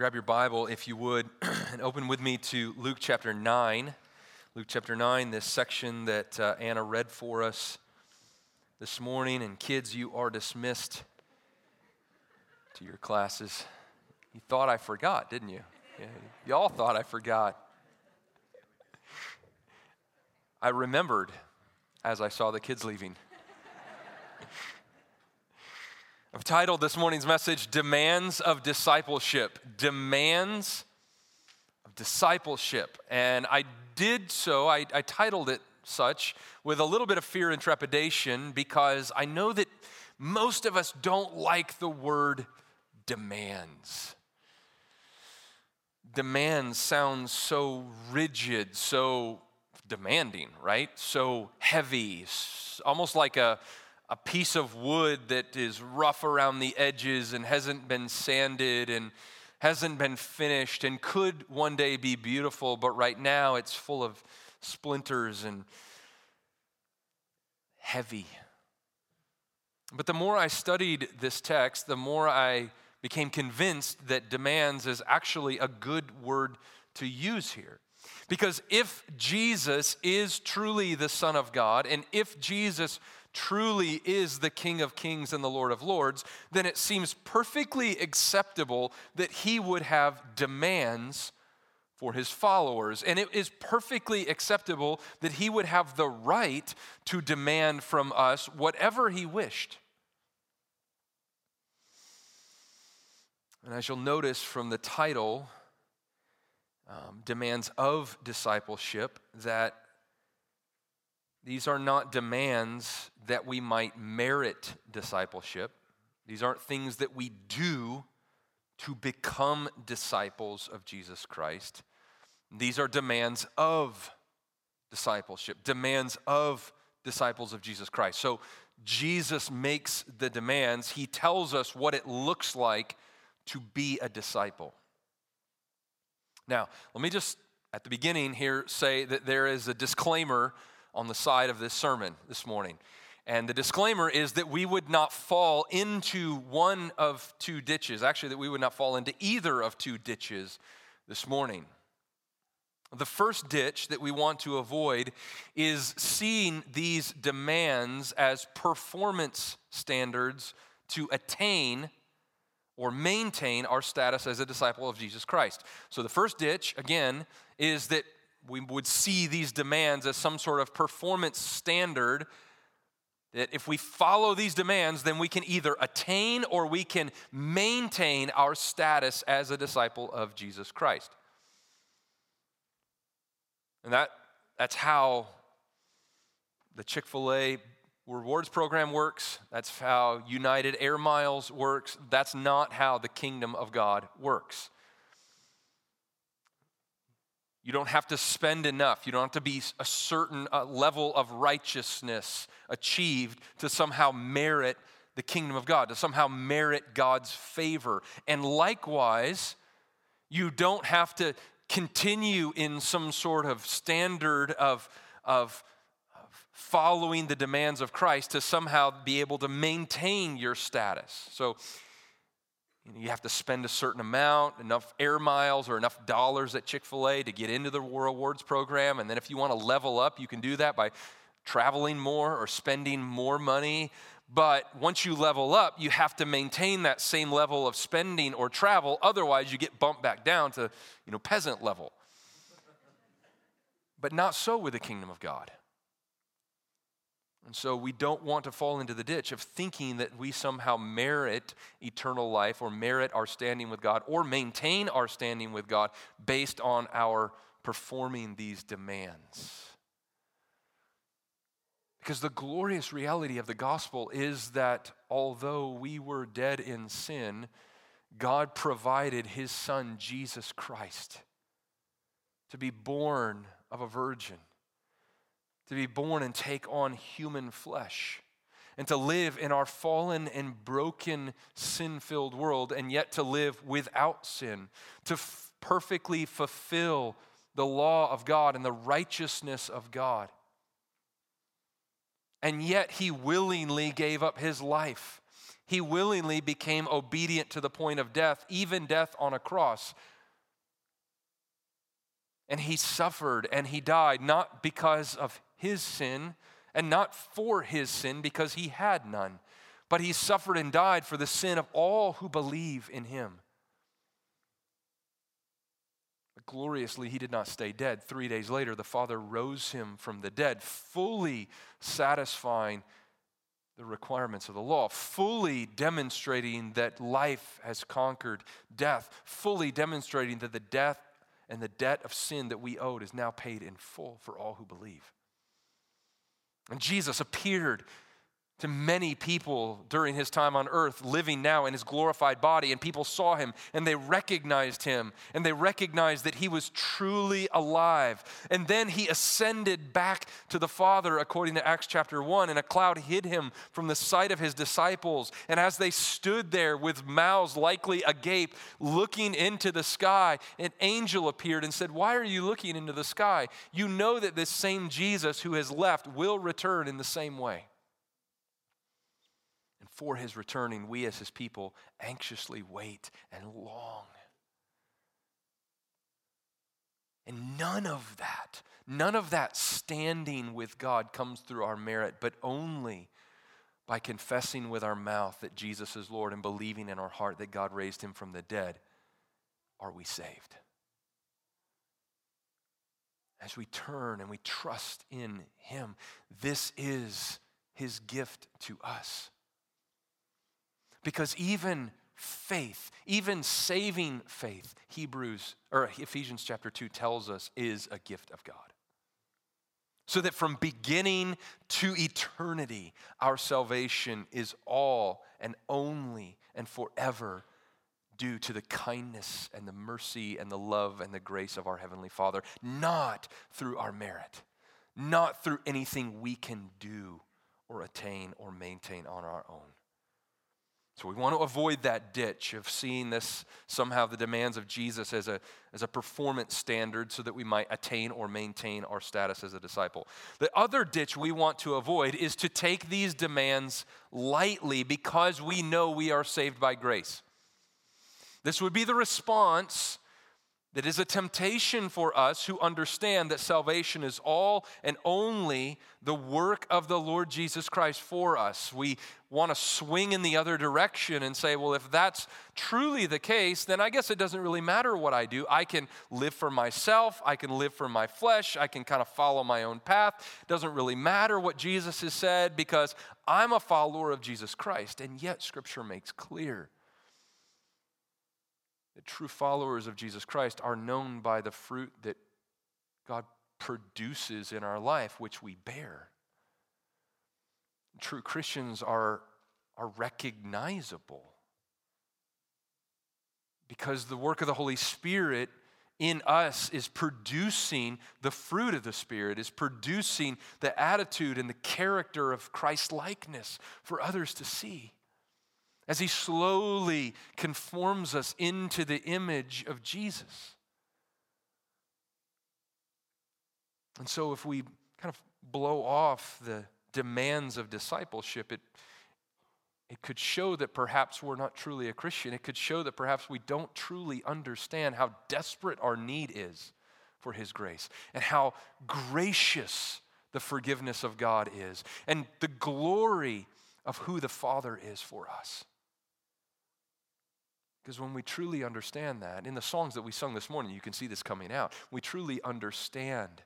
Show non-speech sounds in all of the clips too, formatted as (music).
grab your Bible, if you would, (clears throat) and open with me to Luke chapter 9. Luke chapter 9, this section that uh, Anna read for us this morning. And kids, you are dismissed to your classes. You thought I forgot, didn't you? Yeah, y'all thought I forgot. I remembered as I saw the kids leaving. I've titled this morning's message Demands of Discipleship. Demands of Discipleship. And I did so, I, I, titled it such with a little bit of fear and trepidation because I know that most of us don't like the word demands. Demands sounds so rigid, so demanding, right? So heavy, almost like a a piece of wood that is rough around the edges and hasn't been sanded and hasn't been finished and could one day be beautiful, but right now it's full of splinters and heavy. But the more I studied this text, the more I became convinced that demands is actually a good word to use here. Because if Jesus is truly the Son of God, and if Jesus truly is the King of Kings and the Lord of Lords, then it seems perfectly acceptable that he would have demands for his followers. And it is perfectly acceptable that he would have the right to demand from us whatever he wished. And as you'll notice from the title, um, Demands of Discipleship, that these are not demands that we might merit discipleship. These aren't things that we do to become disciples of Jesus Christ. These are demands of discipleship, demands of disciples of Jesus Christ. So Jesus makes the demands, he tells us what it looks like to be a disciple. Now, let me just at the beginning here say that there is a disclaimer on the side of this sermon this morning. And the disclaimer is that we would not fall into one of two ditches, actually, that we would not fall into either of two ditches this morning. The first ditch that we want to avoid is seeing these demands as performance standards to attain or maintain our status as a disciple of Jesus Christ. So the first ditch, again, is that we would see these demands as some sort of performance standard that if we follow these demands, then we can either attain or we can maintain our status as a disciple of Jesus Christ. And that, that's how the Chick fil A rewards program works. That's how United Air Miles works. That's not how the kingdom of God works. You don't have to spend enough. You don't have to be a certain uh, level of righteousness achieved to somehow merit the kingdom of God, to somehow merit God's favor. And likewise, you don't have to continue in some sort of standard of, of, of following the demands of Christ to somehow be able to maintain your status. So, you, have to spend a certain amount, enough air miles or enough dollars at Chick fil A to get into the Rewards program. And then if you want to level up, you can do that by traveling more or spending more money. But once you level up, you have to maintain that same level of spending or travel. Otherwise, you get bumped back down to you know, peasant level. But not so with the kingdom of God. And so we don't want to fall into the ditch of thinking that we somehow merit eternal life or merit our standing with God or maintain our standing with God based on our performing these demands. Because the glorious reality of the gospel is that although we were dead in sin, God provided his son, Jesus Christ, to be born of a virgin to be born and take on human flesh, and to live in our fallen and broken, sin filled world, and yet to live without sin, to f- perfectly fulfill the law of God and the righteousness of God. And yet he willingly gave up his life. He willingly became obedient to the point of death, even death on a cross. And he suffered and he died, not because of his sin and not for his sin, because he had none, but he suffered and died for the sin of all who believe in him. But gloriously, he did not stay dead. Three days later, the Father rose him from the dead, fully satisfying the requirements of the law, fully demonstrating that life has conquered death, fully demonstrating that the death and the debt of sin that we owed is now paid in full for all who believe. And Jesus appeared to many people during his time on earth, living now in his glorified body. And people saw him and they recognized him and they recognized that he was truly alive. And then he ascended back to the Father, according to Acts chapter 1, and a cloud hid him from the sight of his disciples. And as they stood there with mouths likely agape, looking into the sky, an angel appeared and said, Why are you looking into the sky? You know that this same Jesus who has left will return in the same way for his returning, we as his people anxiously wait and long. And none of that, none of that standing with God comes through our merit, but only by confessing with our mouth that Jesus is Lord and believing in our heart that God raised him from the dead are we saved. As we turn and we trust in him, this is his gift to us. Because even faith, even saving faith, Hebrews or Ephesians chapter 2 tells us is a gift of God. So that from beginning to eternity, our salvation is all and only and forever due to the kindness and the mercy and the love and the grace of our Heavenly Father, not through our merit, not through anything we can do or attain or maintain on our own. So we want to avoid that ditch of seeing this somehow the demands of Jesus as a, as a performance standard so that we might attain or maintain our status as a disciple. The other ditch we want to avoid is to take these demands lightly because we know we are saved by grace. This would be the response that is a temptation for us who understand that salvation is all and only the work of the Lord Jesus Christ for us. We want to swing in the other direction and say, well, if that's truly the case, then I guess it doesn't really matter what I do. I can live for myself, I can live for my flesh, I can kind of follow my own path. It doesn't really matter what Jesus has said because I'm a follower of Jesus Christ. And yet, Scripture makes clear that true followers of Jesus Christ are known by the fruit that God produces in our life, which we bear. True Christians are, are recognizable because the work of the Holy Spirit in us is producing the fruit of the Spirit, is producing the attitude and the character of Christ likeness for others to see as he slowly conforms us into the image of Jesus. And so, if we kind of blow off the demands of discipleship, it, it could show that perhaps we're not truly a Christian. It could show that perhaps we don't truly understand how desperate our need is for His grace and how gracious the forgiveness of God is and the glory of who the Father is for us. Because when we truly understand that, in the songs that we sung this morning, you can see this coming out. We truly understand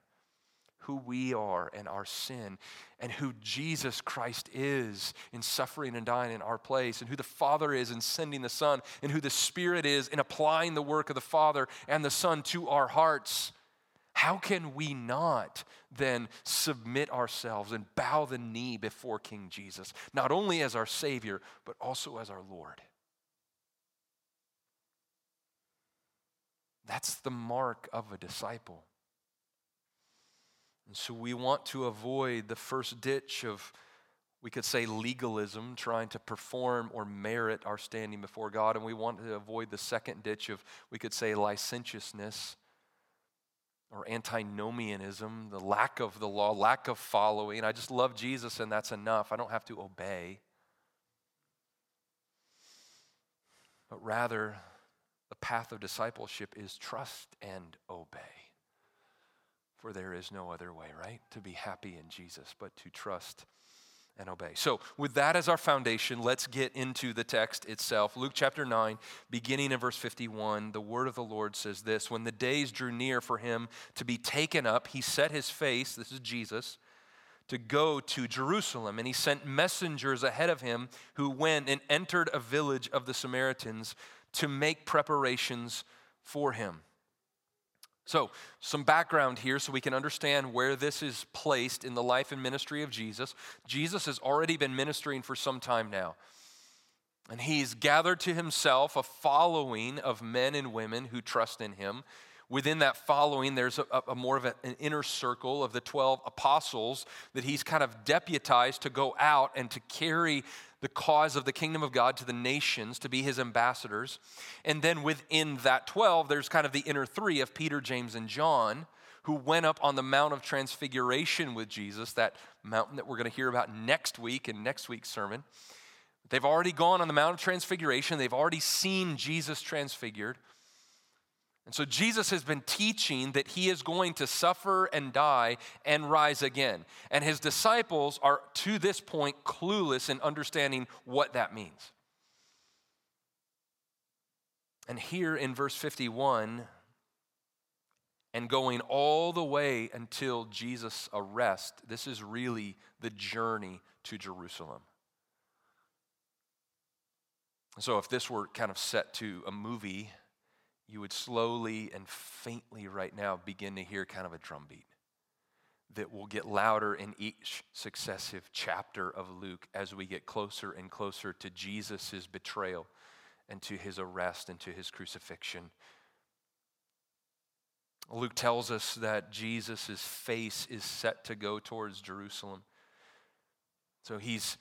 who we are and our sin, and who Jesus Christ is in suffering and dying in our place, and who the Father is in sending the Son, and who the Spirit is in applying the work of the Father and the Son to our hearts. How can we not then submit ourselves and bow the knee before King Jesus, not only as our Savior, but also as our Lord? That's the mark of a disciple. And so we want to avoid the first ditch of, we could say, legalism, trying to perform or merit our standing before God. And we want to avoid the second ditch of, we could say, licentiousness or antinomianism, the lack of the law, lack of following. I just love Jesus and that's enough. I don't have to obey. but rather the path of discipleship is trust and obey. For there is no other way, right? To be happy in Jesus, but to trust and obey. So, with that as our foundation, let's get into the text itself. Luke chapter 9, beginning in verse 51, the word of the Lord says this When the days drew near for him to be taken up, he set his face, this is Jesus, to go to Jerusalem. And he sent messengers ahead of him who went and entered a village of the Samaritans to make preparations for him. So, some background here so we can understand where this is placed in the life and ministry of Jesus. Jesus has already been ministering for some time now. And he's gathered to himself a following of men and women who trust in him. Within that following, there's a, a more of a, an inner circle of the 12 apostles that he's kind of deputized to go out and to carry the cause of the kingdom of God to the nations to be his ambassadors. And then within that 12, there's kind of the inner three of Peter, James, and John who went up on the Mount of Transfiguration with Jesus, that mountain that we're going to hear about next week in next week's sermon. They've already gone on the Mount of Transfiguration, they've already seen Jesus transfigured. And so Jesus has been teaching that he is going to suffer and die and rise again. And his disciples are, to this point, clueless in understanding what that means. And here in verse 51, and going all the way until Jesus' arrest, this is really the journey to Jerusalem. So, if this were kind of set to a movie, you would slowly and faintly right now begin to hear kind of a drumbeat that will get louder in each successive chapter of Luke as we get closer and closer to Jesus' betrayal and to his arrest and to his crucifixion. Luke tells us that Jesus' face is set to go towards Jerusalem. So he's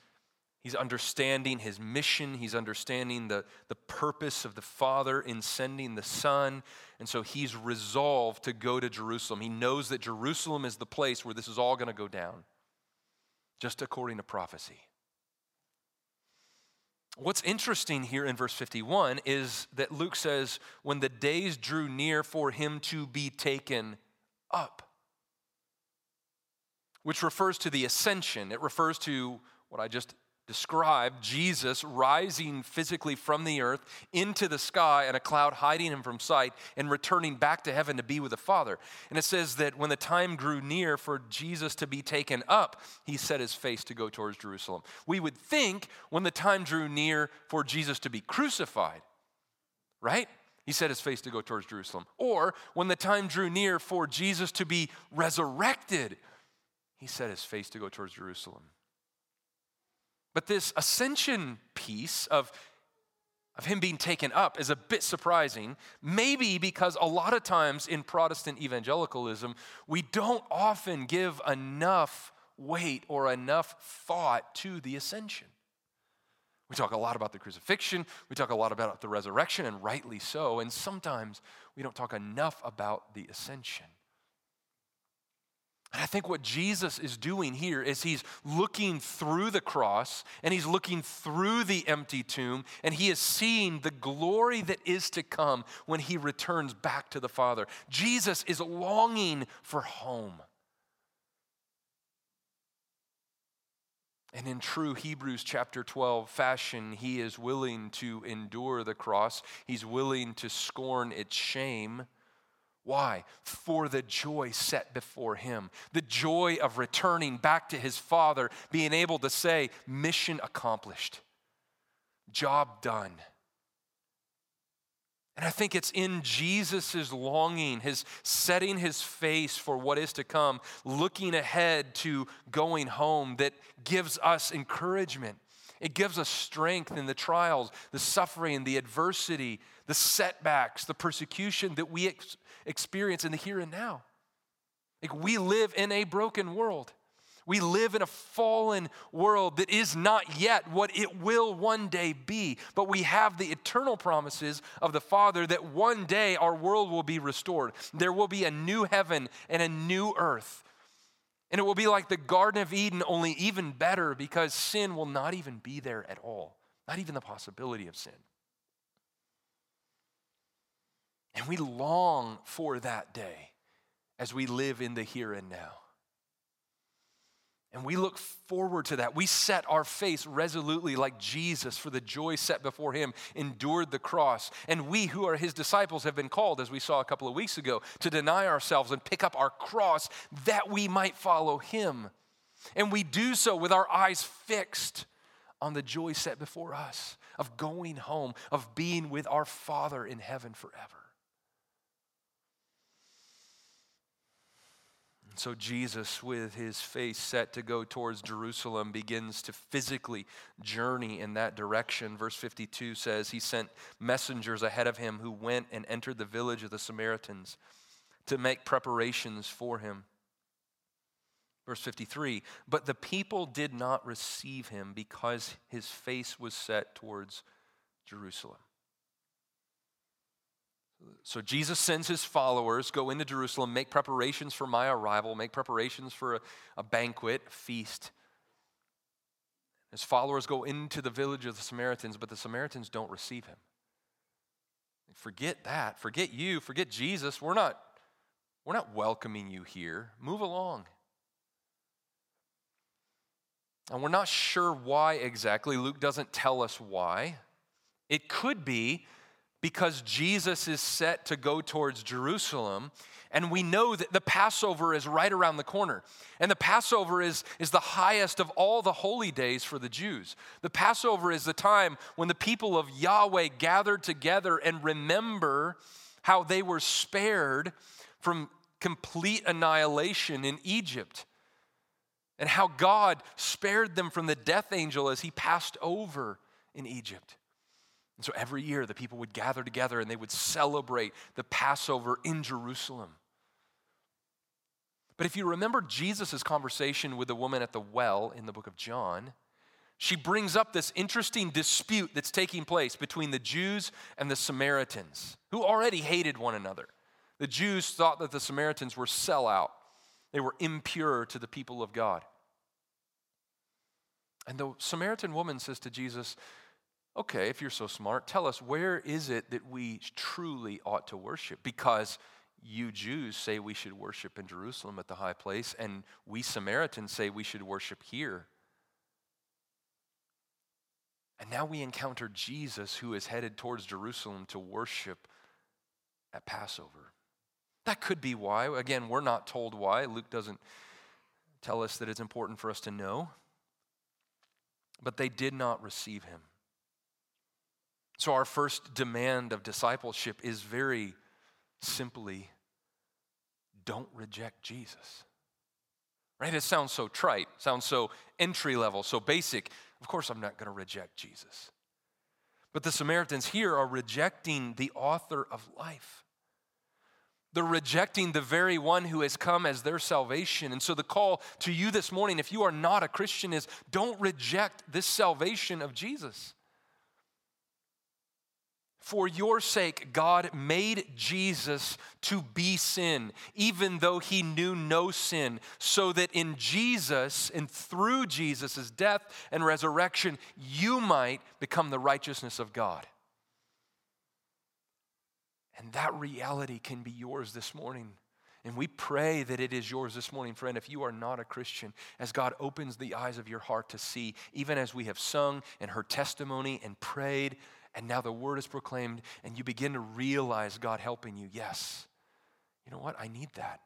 He's understanding his mission. He's understanding the, the purpose of the Father in sending the Son. And so he's resolved to go to Jerusalem. He knows that Jerusalem is the place where this is all going to go down, just according to prophecy. What's interesting here in verse 51 is that Luke says, when the days drew near for him to be taken up, which refers to the ascension. It refers to what I just describe Jesus rising physically from the earth into the sky and a cloud hiding him from sight and returning back to heaven to be with the Father. And it says that when the time grew near for Jesus to be taken up, he set his face to go towards Jerusalem. We would think when the time drew near for Jesus to be crucified, right? He set his face to go towards Jerusalem. Or when the time drew near for Jesus to be resurrected, he set his face to go towards Jerusalem. But this ascension piece of, of him being taken up is a bit surprising, maybe because a lot of times in Protestant evangelicalism, we don't often give enough weight or enough thought to the ascension. We talk a lot about the crucifixion, we talk a lot about the resurrection, and rightly so, and sometimes we don't talk enough about the ascension. And I think what Jesus is doing here is he's looking through the cross and he's looking through the empty tomb and he is seeing the glory that is to come when he returns back to the Father. Jesus is longing for home. And in true Hebrews chapter 12 fashion, he is willing to endure the cross. He's willing to scorn its shame why? For the joy set before him, the joy of returning back to his father, being able to say, Mission accomplished, job done. And I think it's in Jesus' longing, his setting his face for what is to come, looking ahead to going home, that gives us encouragement. It gives us strength in the trials, the suffering, the adversity, the setbacks, the persecution that we experience in the here and now. Like we live in a broken world. We live in a fallen world that is not yet what it will one day be, but we have the eternal promises of the Father that one day our world will be restored. There will be a new heaven and a new earth. And it will be like the Garden of Eden, only even better because sin will not even be there at all, not even the possibility of sin. And we long for that day as we live in the here and now. And we look forward to that. We set our face resolutely like Jesus for the joy set before him, endured the cross. And we who are his disciples have been called, as we saw a couple of weeks ago, to deny ourselves and pick up our cross that we might follow him. And we do so with our eyes fixed on the joy set before us of going home, of being with our Father in heaven forever. So Jesus, with his face set to go towards Jerusalem, begins to physically journey in that direction. Verse 52 says, He sent messengers ahead of him who went and entered the village of the Samaritans to make preparations for him. Verse 53 But the people did not receive him because his face was set towards Jerusalem. So Jesus sends his followers, go into Jerusalem, make preparations for my arrival, make preparations for a, a banquet, a feast. His followers go into the village of the Samaritans, but the Samaritans don't receive him. Forget that. Forget you. Forget Jesus. We're not, we're not welcoming you here. Move along. And we're not sure why exactly. Luke doesn't tell us why. It could be because Jesus is set to go towards Jerusalem. And we know that the Passover is right around the corner. And the Passover is, is the highest of all the holy days for the Jews. The Passover is the time when the people of Yahweh gathered together and remember how they were spared from complete annihilation in Egypt. And how God spared them from the death angel as he passed over in Egypt. And so every year the people would gather together and they would celebrate the Passover in Jerusalem. But if you remember Jesus' conversation with the woman at the well in the book of John, she brings up this interesting dispute that's taking place between the Jews and the Samaritans, who already hated one another. The Jews thought that the Samaritans were sellout, they were impure to the people of God. And the Samaritan woman says to Jesus, Okay, if you're so smart, tell us where is it that we truly ought to worship? Because you Jews say we should worship in Jerusalem at the high place, and we Samaritans say we should worship here. And now we encounter Jesus who is headed towards Jerusalem to worship at Passover. That could be why. Again, we're not told why. Luke doesn't tell us that it's important for us to know. But they did not receive him. So, our first demand of discipleship is very simply don't reject Jesus. Right? It sounds so trite, sounds so entry level, so basic. Of course, I'm not going to reject Jesus. But the Samaritans here are rejecting the author of life. They're rejecting the very one who has come as their salvation. And so, the call to you this morning, if you are not a Christian, is don't reject this salvation of Jesus. For your sake, God made Jesus to be sin, even though he knew no sin, so that in Jesus and through Jesus' death and resurrection, you might become the righteousness of God. And that reality can be yours this morning. And we pray that it is yours this morning, friend, if you are not a Christian, as God opens the eyes of your heart to see, even as we have sung and heard testimony and prayed and now the word is proclaimed, and you begin to realize God helping you. Yes, you know what? I need that.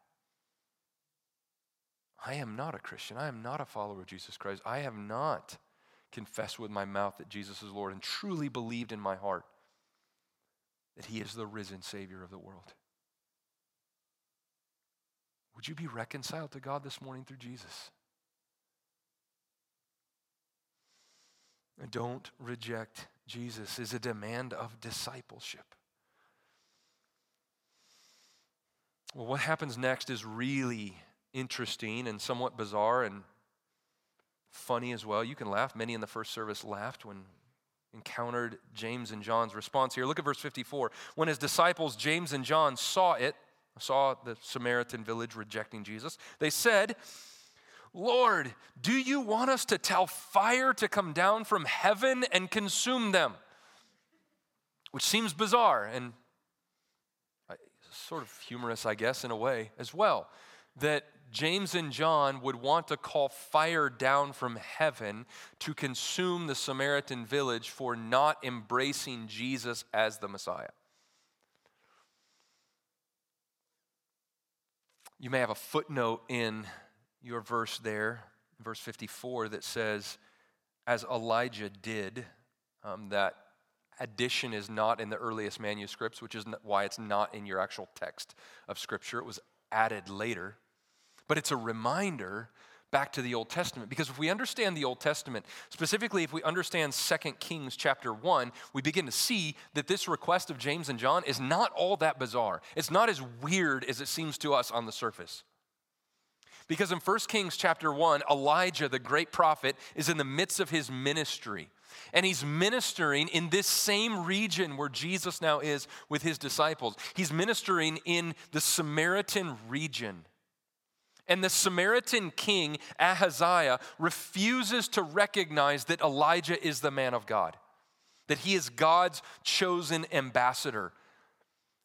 I am not a Christian. I am not a follower of Jesus Christ. I have not confessed with my mouth that Jesus is Lord and truly believed in my heart that He is the risen Savior of the world. Would you be reconciled to God this morning through Jesus? And don't reject Jesus is a demand of discipleship. Well, what happens next is really interesting and somewhat bizarre and funny as well. You can laugh. Many in the first service laughed when encountered James and John's response here. Look at verse 54. When his disciples, James and John, saw it, saw the Samaritan village rejecting Jesus, they said, Lord, do you want us to tell fire to come down from heaven and consume them? Which seems bizarre. And uh, sort of humorous, I guess, in a way as well. That James and John would want to call fire down from heaven to consume the Samaritan village for not embracing Jesus as the Messiah. You may have a footnote in your verse there, verse 54, that says, as Elijah did, um, that addition is not in the earliest manuscripts, which is why it's not in your actual text of Scripture. It was added later. But it's a reminder back to the Old Testament. Because if we understand the Old Testament, specifically if we understand 2 Kings chapter 1, we begin to see that this request of James and John is not all that bizarre. It's not as weird as it seems to us on the surface. Because in 1 Kings chapter 1, Elijah, the great prophet, is in the midst of his ministry. And he's ministering in this same region where Jesus now is with his disciples. He's ministering in the Samaritan region. And the Samaritan king, Ahaziah, refuses to recognize that Elijah is the man of God, that he is God's chosen ambassador.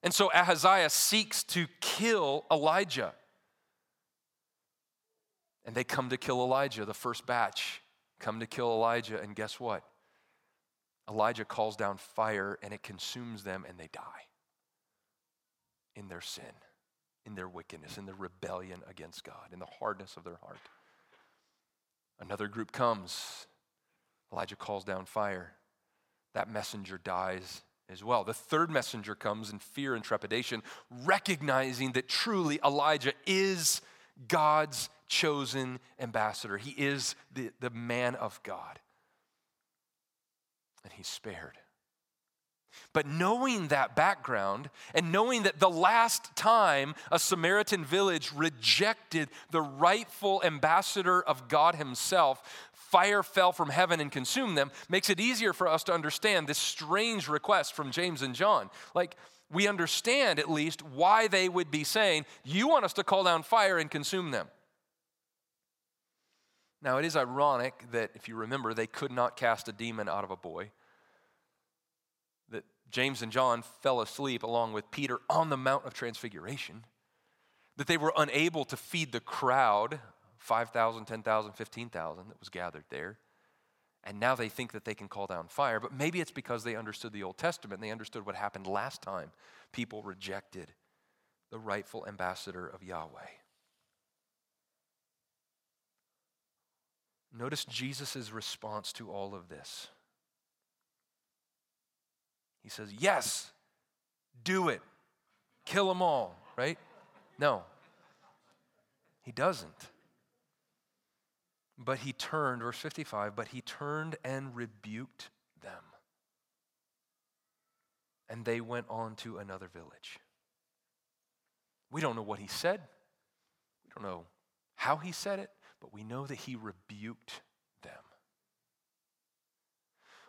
And so Ahaziah seeks to kill Elijah. And they come to kill Elijah, the first batch come to kill Elijah. And guess what? Elijah calls down fire and it consumes them and they die in their sin in their wickedness, in their rebellion against God, in the hardness of their heart. Another group comes. Elijah calls down fire. That messenger dies as well. The third messenger comes in fear and trepidation, recognizing that truly Elijah is God's chosen ambassador. He is the, the man of God. And he's spared. But knowing that background and knowing that the last time a Samaritan village rejected the rightful ambassador of God Himself, fire fell from heaven and consumed them, makes it easier for us to understand this strange request from James and John. Like, we understand at least why they would be saying, You want us to call down fire and consume them. Now, it is ironic that, if you remember, they could not cast a demon out of a boy. That James and John fell asleep along with Peter on the Mount of Transfiguration, that they were unable to feed the crowd 5,000, 10,000, 15,000 that was gathered there. And now they think that they can call down fire, but maybe it's because they understood the Old Testament and they understood what happened last time people rejected the rightful ambassador of Yahweh. Notice Jesus' response to all of this. He says, Yes, do it. Kill them all, right? No, he doesn't. But he turned, verse 55, but he turned and rebuked them. And they went on to another village. We don't know what he said. We don't know how he said it, but we know that he rebuked them.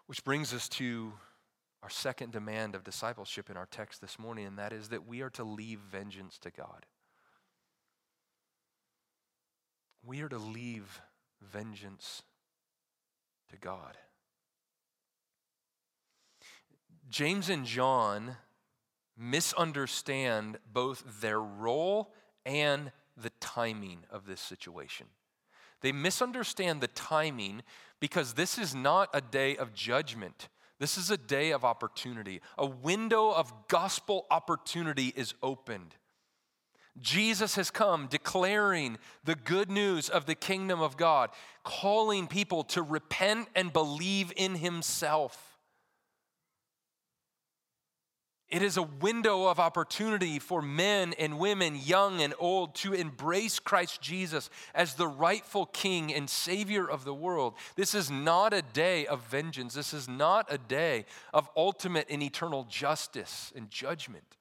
Which brings us to our second demand of discipleship in our text this morning, and that is that we are to leave vengeance to God. We are to leave vengeance to God. James and John misunderstand both their role and the timing of this situation. They misunderstand the timing because this is not a day of judgment. This is a day of opportunity. A window of gospel opportunity is opened. Jesus has come declaring the good news of the kingdom of God, calling people to repent and believe in himself. It is a window of opportunity for men and women, young and old, to embrace Christ Jesus as the rightful King and Savior of the world. This is not a day of vengeance. This is not a day of ultimate and eternal justice and judgment.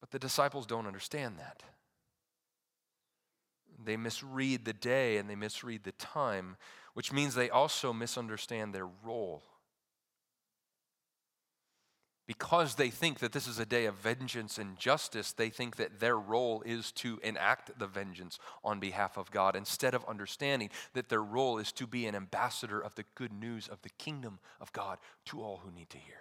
But the disciples don't understand that. They misread the day and they misread the time, which means they also misunderstand their role because they think that this is a day of vengeance and justice, they think that their role is to enact the vengeance on behalf of God instead of understanding that their role is to be an ambassador of the good news of the kingdom of God to all who need to hear.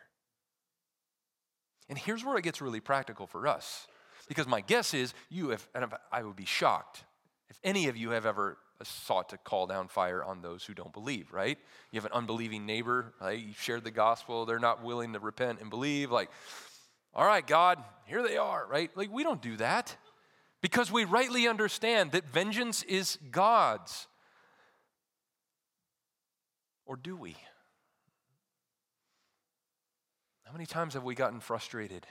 And here's where it gets really practical for us. Because my guess is you have, and I would be shocked if any of you have ever sought to call down fire on those who don't believe, right? You have an unbelieving neighbor, right? You shared the gospel, they're not willing to repent and believe. Like, all right, God, here they are, right? Like, we don't do that because we rightly understand that vengeance is God's. Or do we? How many times have we gotten frustrated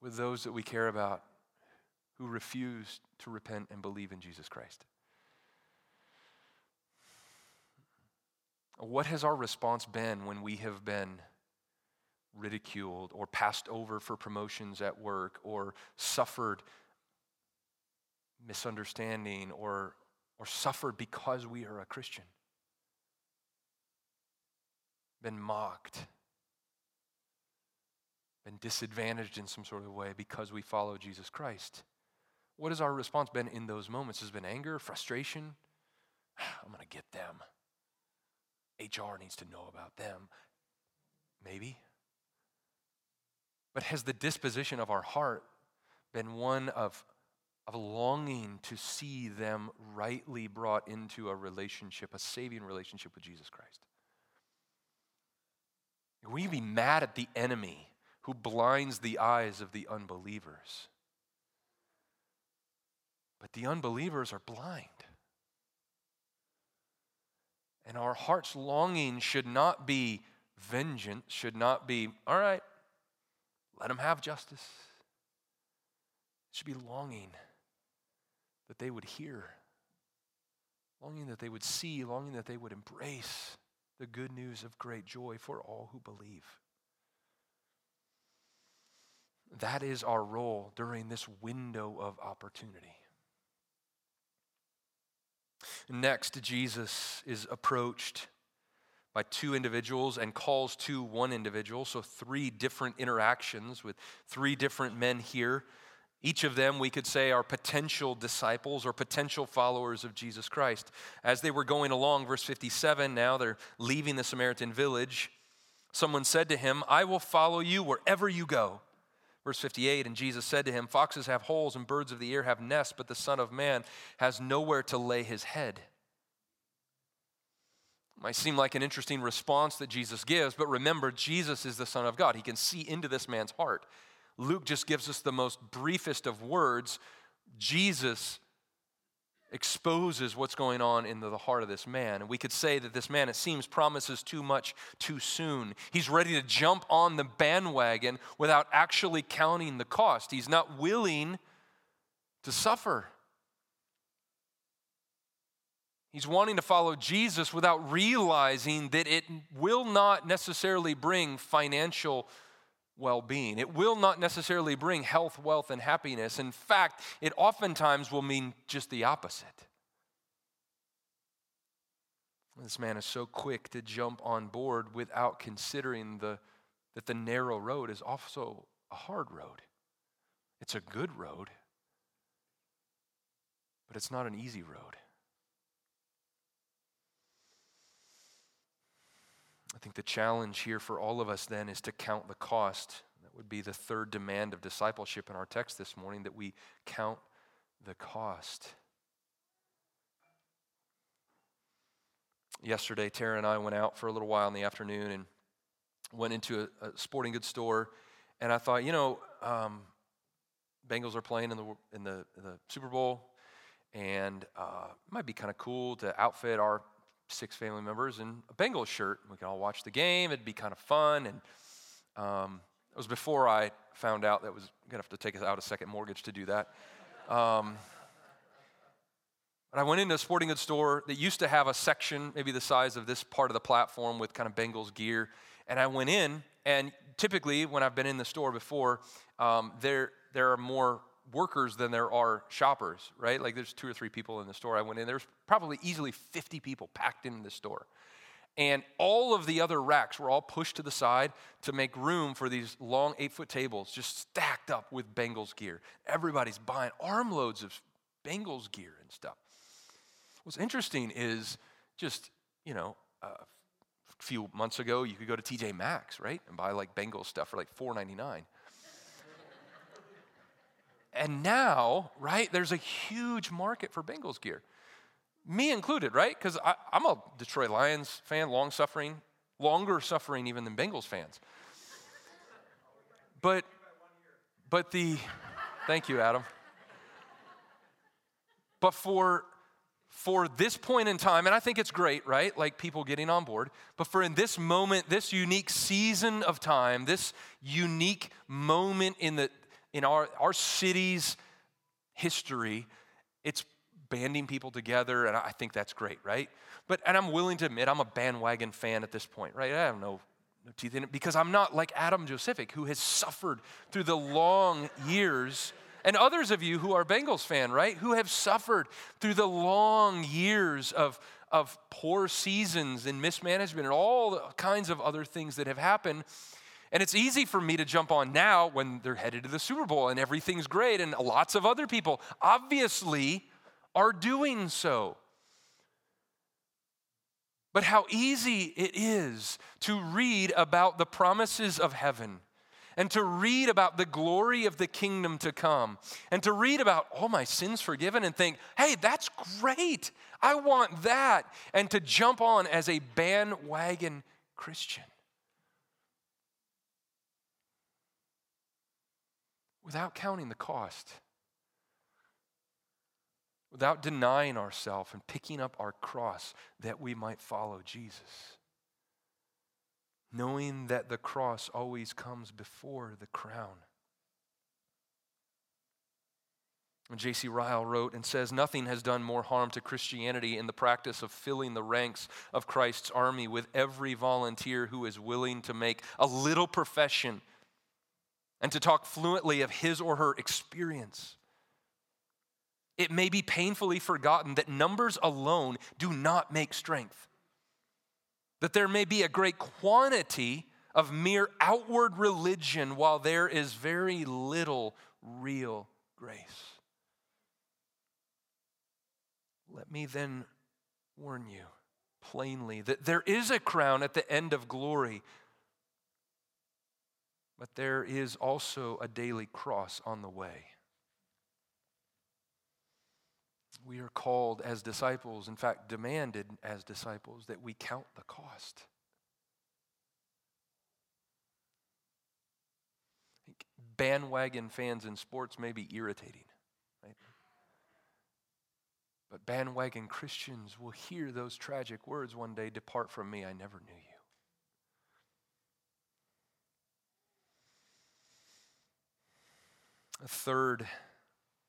with those that we care about who refuse to repent and believe in Jesus Christ? What has our response been when we have been ridiculed or passed over for promotions at work or suffered misunderstanding or, or suffered because we are a Christian? Been mocked? Been disadvantaged in some sort of way because we follow Jesus Christ? What has our response been in those moments? Has been anger, frustration? (sighs) I'm going to get them. HR needs to know about them. Maybe. But has the disposition of our heart been one of, of longing to see them rightly brought into a relationship, a saving relationship with Jesus Christ? You be mad at the enemy who blinds the eyes of the unbelievers? But the unbelievers are blind. And our heart's longing should not be vengeance, should not be, all right, let them have justice. It should be longing that they would hear, longing that they would see, longing that they would embrace the good news of great joy for all who believe. That is our role during this window of opportunity. Next, Jesus is approached by two individuals and calls to one individual. So, three different interactions with three different men here. Each of them, we could say, are potential disciples or potential followers of Jesus Christ. As they were going along, verse 57, now they're leaving the Samaritan village. Someone said to him, I will follow you wherever you go. Verse 58 And Jesus said to him, Foxes have holes and birds of the air have nests, but the Son of Man has nowhere to lay his head. Might seem like an interesting response that Jesus gives, but remember, Jesus is the Son of God. He can see into this man's heart. Luke just gives us the most briefest of words. Jesus exposes what's going on in the heart of this man. And we could say that this man, it seems, promises too much too soon. He's ready to jump on the bandwagon without actually counting the cost. He's not willing to suffer. He's wanting to follow Jesus without realizing that it will not necessarily bring financial well being. It will not necessarily bring health, wealth, and happiness. In fact, it oftentimes will mean just the opposite. This man is so quick to jump on board without considering the, that the narrow road is also a hard road. It's a good road, but it's not an easy road. I think the challenge here for all of us then is to count the cost. That would be the third demand of discipleship in our text this morning that we count the cost. Yesterday, Tara and I went out for a little while in the afternoon and went into a, a sporting goods store. And I thought, you know, um, Bengals are playing in the, in the, the Super Bowl, and uh, it might be kind of cool to outfit our six family members in a Bengals shirt. We could all watch the game. It'd be kind of fun. And um, it was before I found out that was going to have to take out a second mortgage to do that. Um, but I went into a sporting goods store that used to have a section, maybe the size of this part of the platform, with kind of Bengals gear. And I went in, and typically, when I've been in the store before, um, there there are more workers than there are shoppers, right? Like there's two or three people in the store. I went in, there's probably easily 50 people packed in the store. And all of the other racks were all pushed to the side to make room for these long eight foot tables just stacked up with Bengals gear. Everybody's buying armloads of Bengals gear and stuff. What's interesting is just, you know, a A few months ago, you could go to TJ Maxx, right, and buy like Bengals stuff for like $4.99. and now, right, there's a huge market for Bengals gear. Me included, right? Because I'm a Detroit Lions fan, long suffering, longer suffering even than Bengals fans. But, but the, thank you, Adam. But for for this point in time, and I think it's great, right? Like people getting on board, but for in this moment, this unique season of time, this unique moment in the in our, our city's history, it's banding people together, and I think that's great, right? But and I'm willing to admit I'm a bandwagon fan at this point, right? I have no, no teeth in it because I'm not like Adam Josephic, who has suffered through the long years and others of you who are Bengals fan, right? Who have suffered through the long years of, of poor seasons and mismanagement and all kinds of other things that have happened. And it's easy for me to jump on now when they're headed to the Super Bowl and everything's great, and lots of other people obviously are doing so. But how easy it is to read about the promises of heaven and to read about the glory of the kingdom to come and to read about all my sins forgiven and think, hey, that's great. I want that. And to jump on as a bandwagon Christian. Without counting the cost, without denying ourselves and picking up our cross that we might follow Jesus knowing that the cross always comes before the crown. J.C. Ryle wrote and says, Nothing has done more harm to Christianity in the practice of filling the ranks of Christ's army with every volunteer who is willing to make a little profession and to talk fluently of his or her experience. It may be painfully forgotten that numbers alone do not make strength that there may be a great quantity of mere outward religion while there is very little real grace. Let me then warn you plainly that there is a crown at the end of glory, but there is also a daily cross on the way. we are called as disciples, in fact, demanded as disciples, that we count the cost. Bandwagon fans in sports may be irritating, right? But bandwagon Christians will hear those tragic words one day Depart from me, I never knew you. A third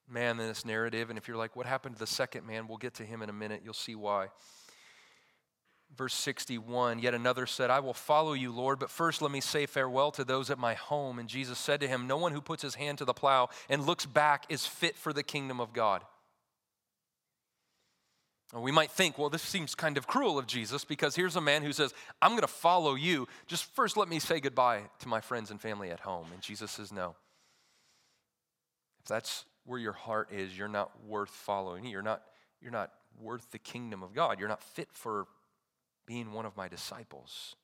man in this narrative. And if you're like, what happened to the second man? We'll get to him in a minute. You'll see why. Verse 61 Yet another said, I will follow you, Lord, but first let me say farewell to those at my home. And Jesus said to him, No one who puts his hand to the plow and looks back is fit for the kingdom of God. We might think, well, this seems kind of cruel of Jesus because here's a man who says, I'm going to follow you. Just first let me say goodbye to my friends and family at home. And Jesus says, No. If that's where your heart is, you're not worth following. You're not, you're not worth the kingdom of God. You're not fit for being one of my disciples.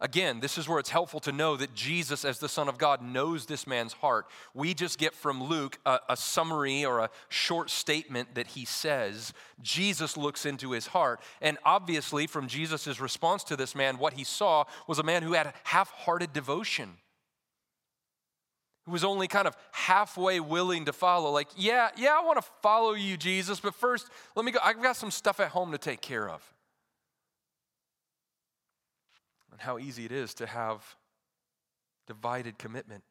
Again, this is where it's helpful to know that Jesus, as the Son of God, knows this man's heart. We just get from Luke a, a, summary or a short statement that he says. Jesus looks into his heart. And obviously, from Jesus' response to this man, what he saw was a man who had half hearted devotion who was only kind of halfway willing to follow. Like, yeah, yeah, I want to follow you, Jesus, but first, let me go. I've got some stuff at home to take care of. And how easy it is to have divided commitment.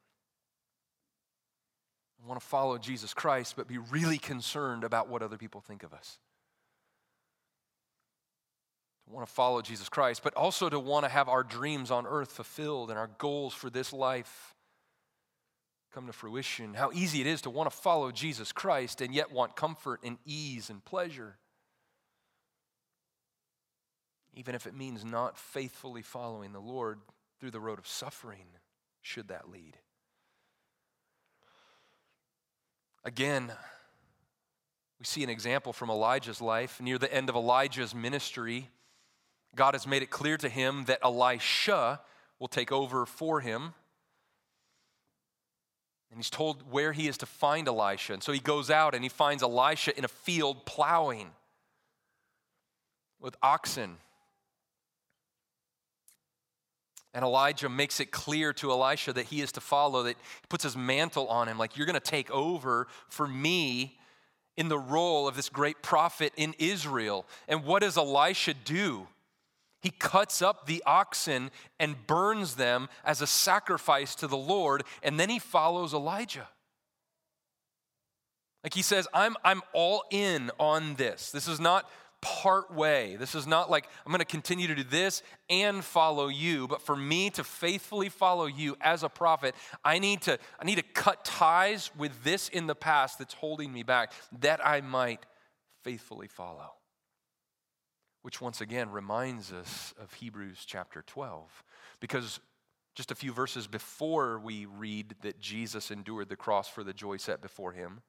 I want to follow Jesus Christ, but be really concerned about what other people think of us. To want to follow Jesus Christ, but also to want to have our dreams on earth fulfilled and our goals for this life come to fruition, how easy it is to want to follow Jesus Christ and yet want comfort and ease and pleasure. Even if it means not faithfully following the Lord through the road of suffering, should that lead. Again, we see an example from Elijah's life. Near the end of Elijah's ministry, God has made it clear to him that Elisha will take over for him. And he's told where he is to find Elisha. And so he goes out and he finds Elisha in a field plowing with oxen. And Elijah makes it clear to Elisha that he is to follow, that he puts his mantle on him, like, you're going to take over for me in the role of this great prophet in Israel. And what does Elisha do? He cuts up the oxen and burns them as a sacrifice to the Lord, and then he follows Elijah. Like he says, I'm, I'm all in on this. This is not part way. This is not like I'm going to continue to do this and follow you, but for me to faithfully follow you as a prophet, I need to I need to cut ties with this in the past that's holding me back that I might faithfully follow which once again reminds us of Hebrews chapter 12. Because just a few verses before we read that Jesus endured the cross for the joy set before him,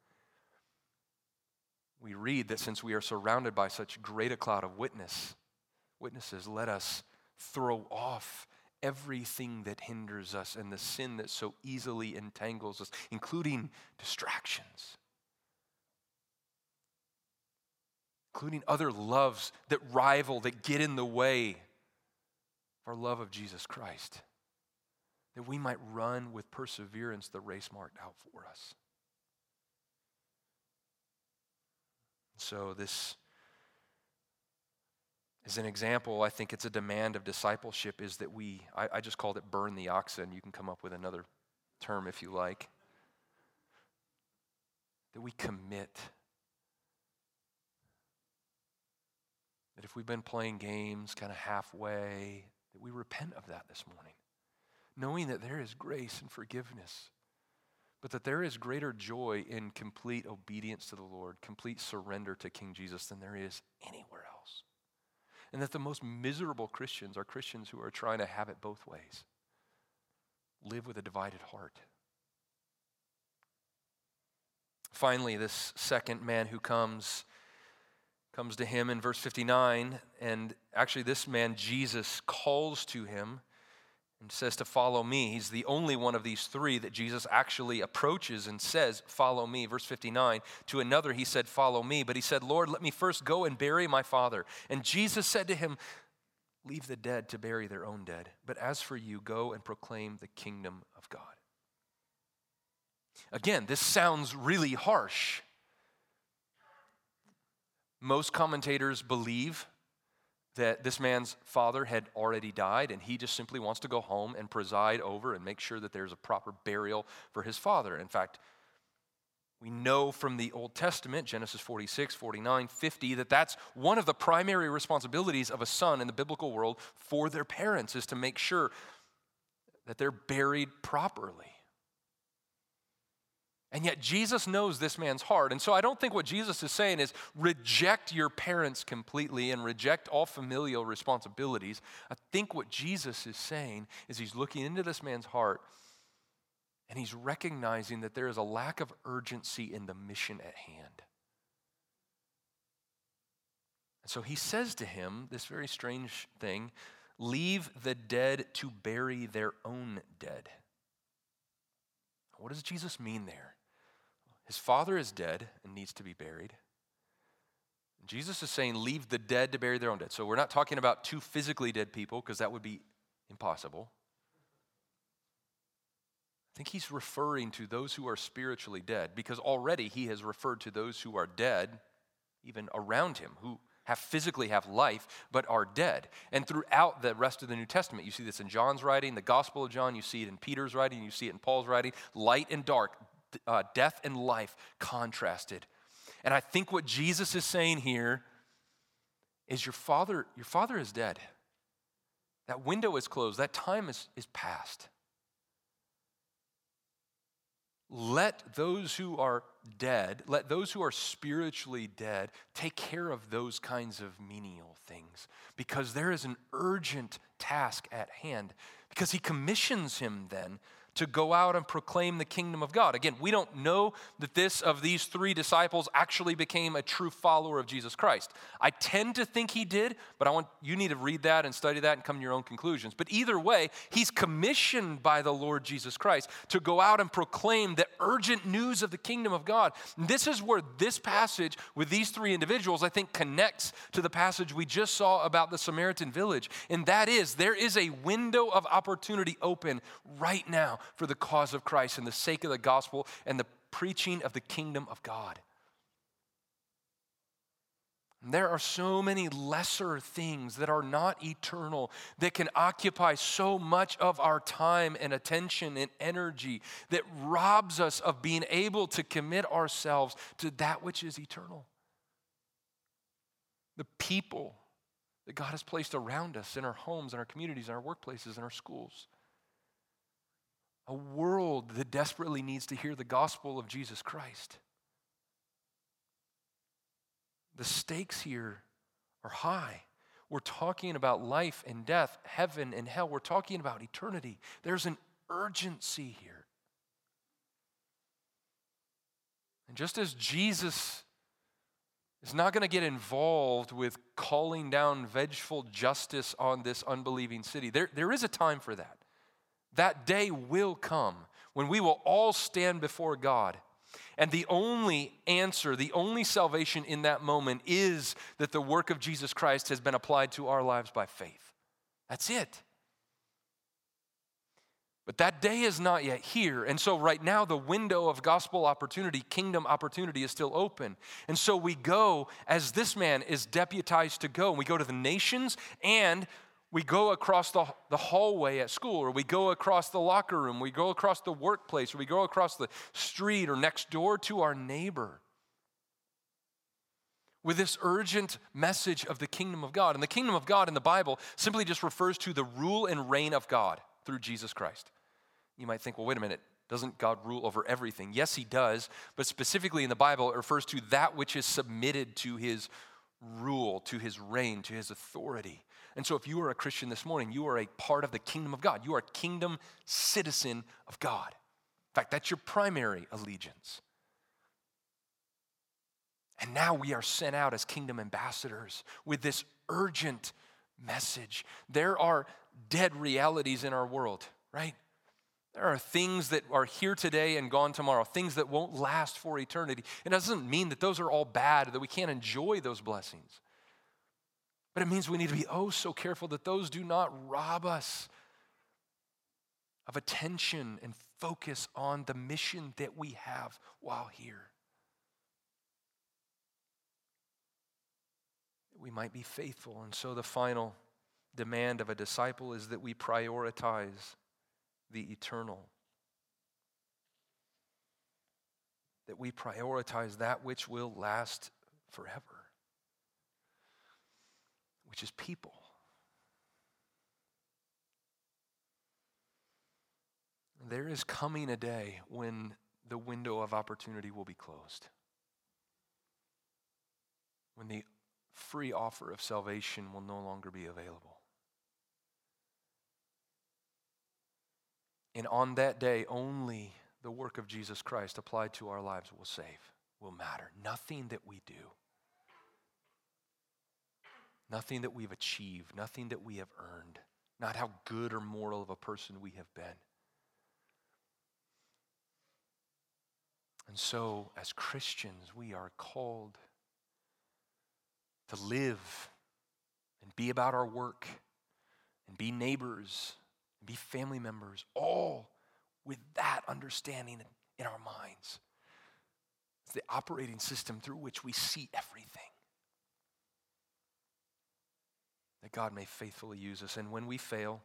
we read that since we are surrounded by such great a cloud of witness, witnesses, let us throw off everything that hinders us and the sin that so easily entangles us, including distractions. Including other loves that rival, that get in the way of our love of Jesus Christ, that we might run with perseverance the race marked out for us. So, this is an example. I think it's a demand of discipleship is that we, I, I just called it burn the oxen. You can come up with another term if you like. That we commit that if we've been playing games kind of halfway, that we repent of that this morning, knowing that there is grace and forgiveness, but that there is greater joy in complete obedience to the Lord, complete surrender to King Jesus than there is anywhere else. And that the most miserable Christians are Christians who are trying to have it both ways, live with a divided heart. Finally, this second man who comes comes to him in verse 59. And actually, this man, Jesus, calls to him and says to follow me. He's the only one of these three that Jesus actually approaches and says, Follow me. Verse 59. To another, he said, Follow me. But he said, Lord, let me first go and bury my father. And Jesus said to him, Leave the dead to bury their own dead. But as for you, go and proclaim the kingdom of God. Again, this sounds really harsh. Most commentators believe that this man's father had already died and he just simply wants to go home and preside over and make sure that there's a proper burial for his father. In fact, we know from the Old Testament, Genesis 46, 49, 50, that that's one of the primary responsibilities of a son in the biblical world for their parents is to make sure that they're buried properly. And yet Jesus knows this man's heart. And so I don't think what Jesus is saying is reject your parents completely and reject all familial responsibilities. I think what Jesus is saying is he's looking into this man's heart and he's recognizing that there is a lack of urgency in the mission at hand. And so he says to him this very strange thing leave the dead to bury their own dead. What does Jesus mean there? His father is dead and needs to be buried. Jesus is saying, leave the dead to bury their own dead. So we're not talking about two physically dead people because that would be impossible. I think he's referring to those who are spiritually dead because already he has referred to those who are dead, even around him, who have physically have life but are dead. And throughout the rest of the New Testament, you see this in John's writing, the Gospel of John, you see it in Peter's writing, you see it in Paul's writing, light and dark, uh, death and life contrasted. And I think what Jesus is saying here is your father, your father is dead. That window is closed. That time is, is past. Let those who are dead, let those who are spiritually dead take care of those kinds of menial things because there is an urgent task at hand. Because he commissions him then to go out and proclaim the kingdom of God. Again, we don't know that this of these three disciples actually became a true follower of Jesus Christ. I tend to think he did, but I want you need to read that and study that and come to your own conclusions. But either way, he's commissioned by the Lord Jesus Christ to go out and proclaim the urgent news of the kingdom of God. And this is where this passage with these three individuals I think connects to the passage we just saw about the Samaritan village. And that is there is a window of opportunity open right now for the cause of Christ and the sake of the gospel and the preaching of the kingdom of God. There are so many lesser things that are not eternal that can occupy so much of our time and attention and energy that robs us of being able to commit ourselves to that which is eternal. The people that God has placed around us in our homes, in our communities, in our workplaces, in our schools a world that desperately needs to hear the gospel of Jesus Christ. The stakes here are high. We're talking about life and death, heaven and hell. We're talking about eternity. There's an urgency here. And just as Jesus is not going to get involved with calling down vengeful justice on this unbelieving city, there, there is a time for that. That day will come when we will all stand before God. And the only answer, the only salvation in that moment is that the work of Jesus Christ has been applied to our lives by faith. That's it. But that day is not yet here. And so, right now, the window of gospel opportunity, kingdom opportunity, is still open. And so, we go as this man is deputized to go, and we go to the nations and we go across the, the hallway at school, or we go across the locker room, we go across the workplace, or we go across the street or next door to our neighbor with this urgent message of the kingdom of God. And the kingdom of God in the Bible simply just refers to the rule and reign of God through Jesus Christ. You might think, well, wait a minute, doesn't God rule over everything? Yes, He does, but specifically in the Bible, it refers to that which is submitted to His rule, to His reign, to His authority. And so, if you are a Christian this morning, you are a part of the kingdom of God. You are a kingdom citizen of God. In fact, that's your primary allegiance. And now we are sent out as kingdom ambassadors with this urgent message. There are dead realities in our world, right? There are things that are here today and gone tomorrow, things that won't last for eternity. It doesn't mean that those are all bad, that we can't enjoy those blessings. But it means we need to be oh so careful that those do not rob us of attention and focus on the mission that we have while here. We might be faithful. And so the final demand of a disciple is that we prioritize the eternal. That we prioritize that which will last forever which is people. There is coming a day when the window of opportunity will be closed. When the free offer of salvation will no longer be available. And on that day, only the work of Jesus Christ applied to our lives will save, will matter. Nothing that we do nothing that we've achieved, nothing that we have earned, not how good or moral of a person we have been. And so, as Christians, we are called to live and be about our work and be neighbors and be family members, all with that understanding in our minds. It's the operating system through which we see everything that God may faithfully use us. And when we fail,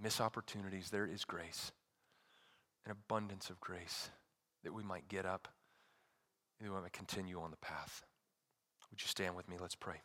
miss opportunities, there is grace, an abundance of grace that we might get up and we might continue on the path. Would you stand with me? Let's pray.